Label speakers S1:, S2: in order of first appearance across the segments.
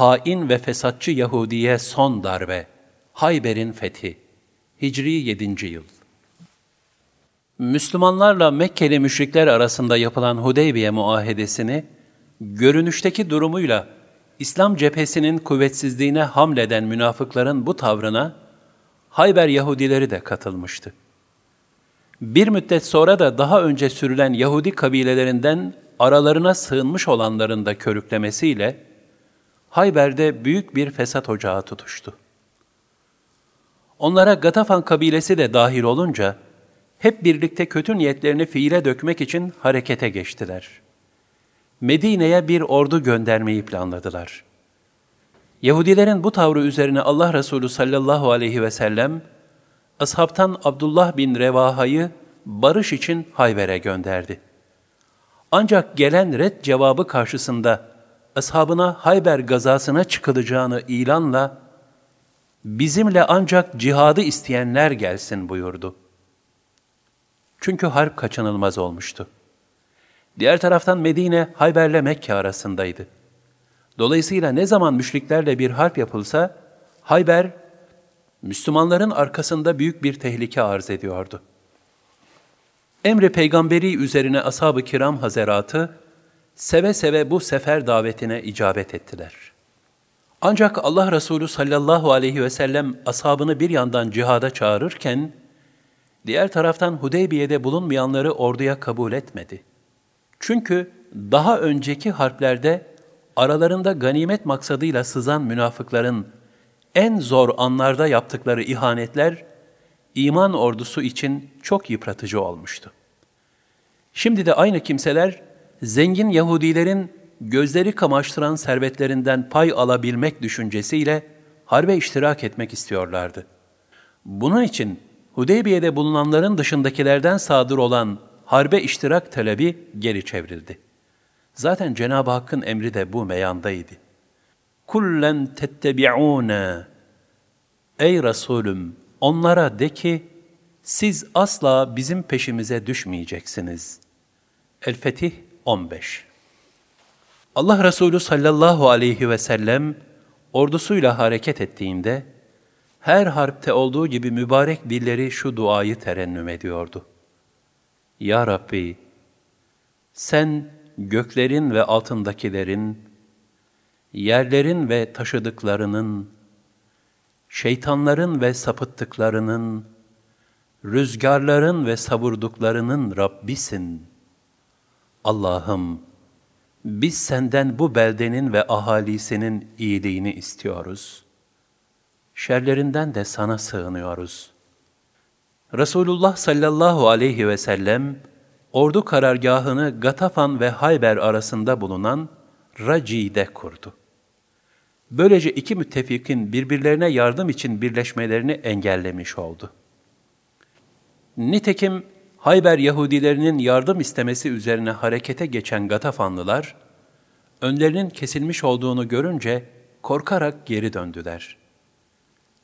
S1: hain ve fesatçı Yahudiye son darbe. Hayber'in fethi. Hicri 7. yıl. Müslümanlarla Mekkeli müşrikler arasında yapılan Hudeybiye muahedesini, görünüşteki durumuyla İslam cephesinin kuvvetsizliğine hamleden münafıkların bu tavrına, Hayber Yahudileri de katılmıştı. Bir müddet sonra da daha önce sürülen Yahudi kabilelerinden aralarına sığınmış olanların da körüklemesiyle, Hayber'de büyük bir fesat ocağı tutuştu. Onlara Gatafan kabilesi de dahil olunca, hep birlikte kötü niyetlerini fiile dökmek için harekete geçtiler. Medine'ye bir ordu göndermeyi planladılar. Yahudilerin bu tavrı üzerine Allah Resulü sallallahu aleyhi ve sellem, ashabtan Abdullah bin Revaha'yı barış için Hayber'e gönderdi. Ancak gelen red cevabı karşısında ashabına Hayber gazasına çıkılacağını ilanla bizimle ancak cihadı isteyenler gelsin buyurdu. Çünkü harp kaçınılmaz olmuştu. Diğer taraftan Medine, Hayber'le Mekke arasındaydı. Dolayısıyla ne zaman müşriklerle bir harp yapılsa, Hayber, Müslümanların arkasında büyük bir tehlike arz ediyordu. Emri peygamberi üzerine ashab-ı kiram hazeratı, seve seve bu sefer davetine icabet ettiler. Ancak Allah Resulü sallallahu aleyhi ve sellem ashabını bir yandan cihada çağırırken, diğer taraftan Hudeybiye'de bulunmayanları orduya kabul etmedi. Çünkü daha önceki harplerde aralarında ganimet maksadıyla sızan münafıkların en zor anlarda yaptıkları ihanetler, iman ordusu için çok yıpratıcı olmuştu. Şimdi de aynı kimseler, zengin Yahudilerin gözleri kamaştıran servetlerinden pay alabilmek düşüncesiyle harbe iştirak etmek istiyorlardı. Bunun için Hudeybiye'de bulunanların dışındakilerden sadır olan harbe iştirak talebi geri çevrildi. Zaten Cenab-ı Hakk'ın emri de bu meyandaydı. Kullen tettebi'ûne Ey Resulüm onlara de ki siz asla bizim peşimize düşmeyeceksiniz. El-Fetih 15 Allah Resulü sallallahu aleyhi ve sellem ordusuyla hareket ettiğinde her harpte olduğu gibi mübarek dilleri şu duayı terennüm ediyordu. Ya Rabbi, sen göklerin ve altındakilerin, yerlerin ve taşıdıklarının, şeytanların ve sapıttıklarının, rüzgarların ve savurduklarının Rabbisin. Allah'ım, biz senden bu beldenin ve ahalisinin iyiliğini istiyoruz. Şerlerinden de sana sığınıyoruz. Resulullah sallallahu aleyhi ve sellem, ordu karargahını Gatafan ve Hayber arasında bulunan Raci'de kurdu. Böylece iki müttefikin birbirlerine yardım için birleşmelerini engellemiş oldu. Nitekim Hayber Yahudilerinin yardım istemesi üzerine harekete geçen Gatafanlılar, önlerinin kesilmiş olduğunu görünce korkarak geri döndüler.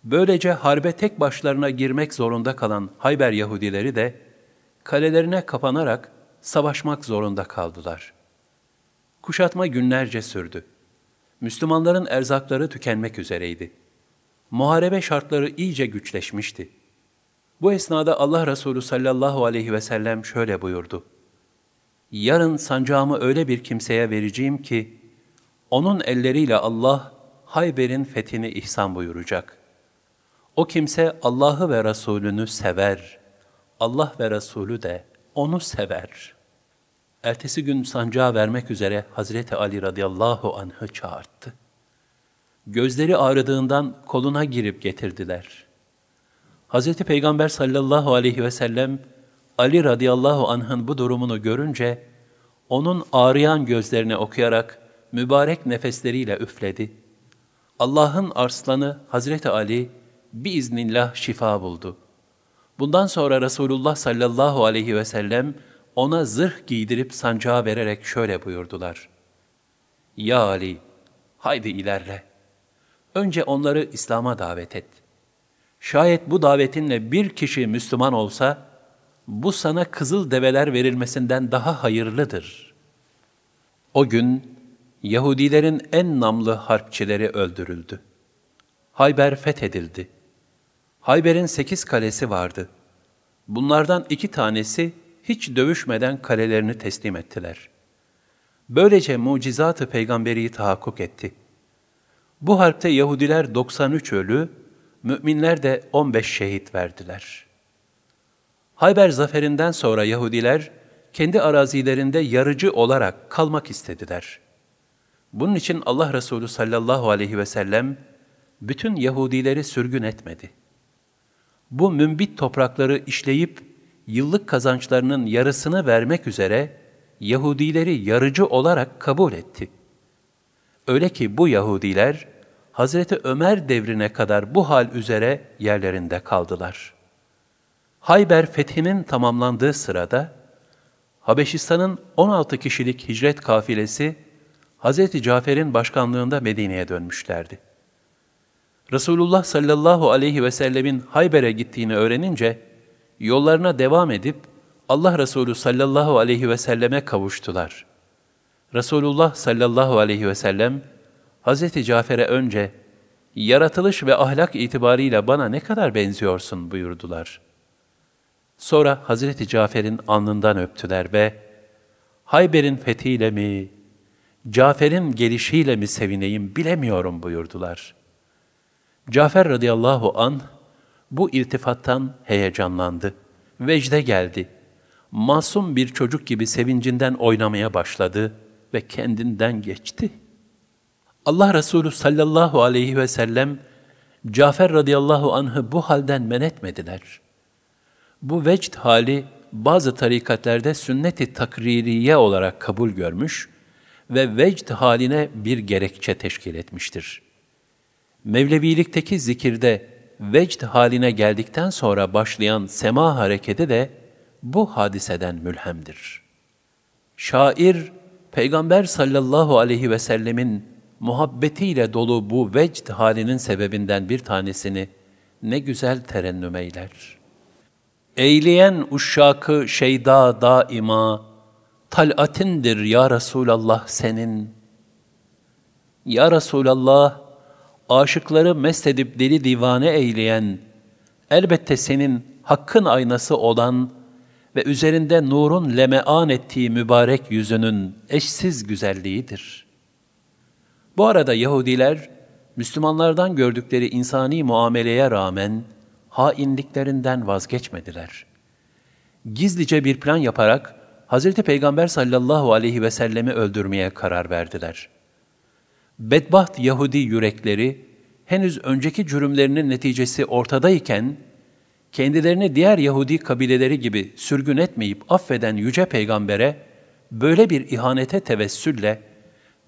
S1: Böylece harbe tek başlarına girmek zorunda kalan Hayber Yahudileri de kalelerine kapanarak savaşmak zorunda kaldılar. Kuşatma günlerce sürdü. Müslümanların erzakları tükenmek üzereydi. Muharebe şartları iyice güçleşmişti. Bu esnada Allah Resulü sallallahu aleyhi ve sellem şöyle buyurdu. Yarın sancağımı öyle bir kimseye vereceğim ki, onun elleriyle Allah Hayber'in fethini ihsan buyuracak. O kimse Allah'ı ve Resulünü sever. Allah ve Resulü de onu sever. Ertesi gün sancağı vermek üzere Hazreti Ali radıyallahu anh'ı çağırttı. Gözleri ağrıdığından koluna girip getirdiler.'' Hz. Peygamber sallallahu aleyhi ve sellem Ali radıyallahu anh'ın bu durumunu görünce onun ağrıyan gözlerine okuyarak mübarek nefesleriyle üfledi. Allah'ın arslanı Hazreti Ali biiznillah şifa buldu. Bundan sonra Resulullah sallallahu aleyhi ve sellem ona zırh giydirip sancağı vererek şöyle buyurdular. Ya Ali, haydi ilerle. Önce onları İslam'a davet et.'' Şayet bu davetinle bir kişi Müslüman olsa, bu sana kızıl develer verilmesinden daha hayırlıdır. O gün Yahudilerin en namlı harpçileri öldürüldü. Hayber fethedildi. Hayber'in sekiz kalesi vardı. Bunlardan iki tanesi hiç dövüşmeden kalelerini teslim ettiler. Böylece mucizatı peygamberi tahakkuk etti. Bu harpte Yahudiler 93 ölü, müminler de 15 şehit verdiler. Hayber zaferinden sonra Yahudiler kendi arazilerinde yarıcı olarak kalmak istediler. Bunun için Allah Resulü sallallahu aleyhi ve sellem bütün Yahudileri sürgün etmedi. Bu mümbit toprakları işleyip yıllık kazançlarının yarısını vermek üzere Yahudileri yarıcı olarak kabul etti. Öyle ki bu Yahudiler Hazreti Ömer devrine kadar bu hal üzere yerlerinde kaldılar. Hayber fethinin tamamlandığı sırada Habeşistan'ın 16 kişilik hicret kafilesi Hz. Cafer'in başkanlığında Medine'ye dönmüşlerdi. Resulullah sallallahu aleyhi ve sellemin Hayber'e gittiğini öğrenince yollarına devam edip Allah Resulü sallallahu aleyhi ve selleme kavuştular. Resulullah sallallahu aleyhi ve sellem Hz. Cafer'e önce yaratılış ve ahlak itibarıyla bana ne kadar benziyorsun buyurdular. Sonra Hazreti Cafer'in alnından öptüler ve Hayber'in fethiyle mi, Cafer'in gelişiyle mi sevineyim bilemiyorum buyurdular. Cafer radıyallahu an bu iltifattan heyecanlandı. Vecde geldi. Masum bir çocuk gibi sevincinden oynamaya başladı ve kendinden geçti. Allah Resulü sallallahu aleyhi ve sellem Cafer radıyallahu anh'ı bu halden men etmediler. Bu vecd hali bazı tarikatlerde sünnet-i takririye olarak kabul görmüş ve vecd haline bir gerekçe teşkil etmiştir. Mevlevilikteki zikirde vecd haline geldikten sonra başlayan sema hareketi de bu hadiseden mülhemdir. Şair, Peygamber sallallahu aleyhi ve sellemin muhabbetiyle dolu bu vecd halinin sebebinden bir tanesini ne güzel terennüm eyler. Eyleyen uşşakı şeyda daima, talatindir ya Resulallah senin. Ya Resulallah, aşıkları mest edip deli divane eyleyen, elbette senin hakkın aynası olan ve üzerinde nurun lemean ettiği mübarek yüzünün eşsiz güzelliğidir. Bu arada Yahudiler, Müslümanlardan gördükleri insani muameleye rağmen hainliklerinden vazgeçmediler. Gizlice bir plan yaparak Hz. Peygamber sallallahu aleyhi ve sellemi öldürmeye karar verdiler. Bedbaht Yahudi yürekleri henüz önceki cürümlerinin neticesi ortadayken kendilerini diğer Yahudi kabileleri gibi sürgün etmeyip affeden yüce peygambere böyle bir ihanete tevessülle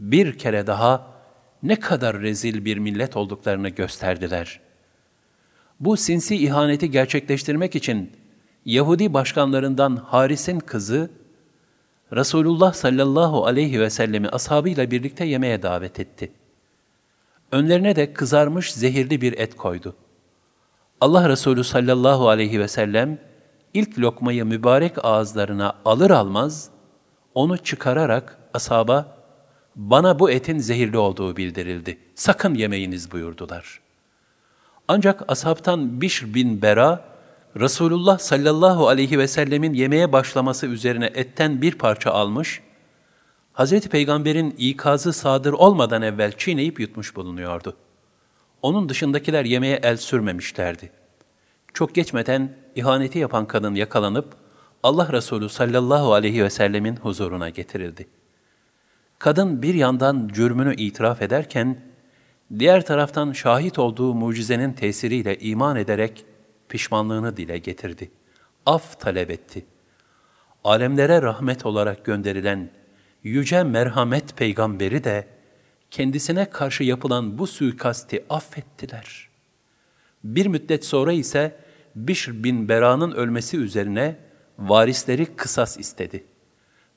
S1: bir kere daha ne kadar rezil bir millet olduklarını gösterdiler. Bu sinsi ihaneti gerçekleştirmek için Yahudi başkanlarından Haris'in kızı Resulullah sallallahu aleyhi ve sellemi ashabıyla birlikte yemeğe davet etti. Önlerine de kızarmış zehirli bir et koydu.'' Allah Resulü sallallahu aleyhi ve sellem ilk lokmayı mübarek ağızlarına alır almaz onu çıkararak asaba bana bu etin zehirli olduğu bildirildi. Sakın yemeyiniz buyurdular. Ancak ashabtan Bişr bin Bera Resulullah sallallahu aleyhi ve sellemin yemeğe başlaması üzerine etten bir parça almış, Hz. Peygamber'in ikazı sadır olmadan evvel çiğneyip yutmuş bulunuyordu.'' Onun dışındakiler yemeğe el sürmemişlerdi. Çok geçmeden ihaneti yapan kadın yakalanıp Allah Resulü sallallahu aleyhi ve sellemin huzuruna getirildi. Kadın bir yandan cürmünü itiraf ederken, diğer taraftan şahit olduğu mucizenin tesiriyle iman ederek pişmanlığını dile getirdi. Af talep etti. Alemlere rahmet olarak gönderilen yüce merhamet peygamberi de kendisine karşı yapılan bu suikasti affettiler. Bir müddet sonra ise Bişr bin Bera'nın ölmesi üzerine varisleri kısas istedi.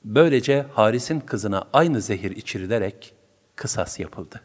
S1: Böylece Haris'in kızına aynı zehir içirilerek kısas yapıldı.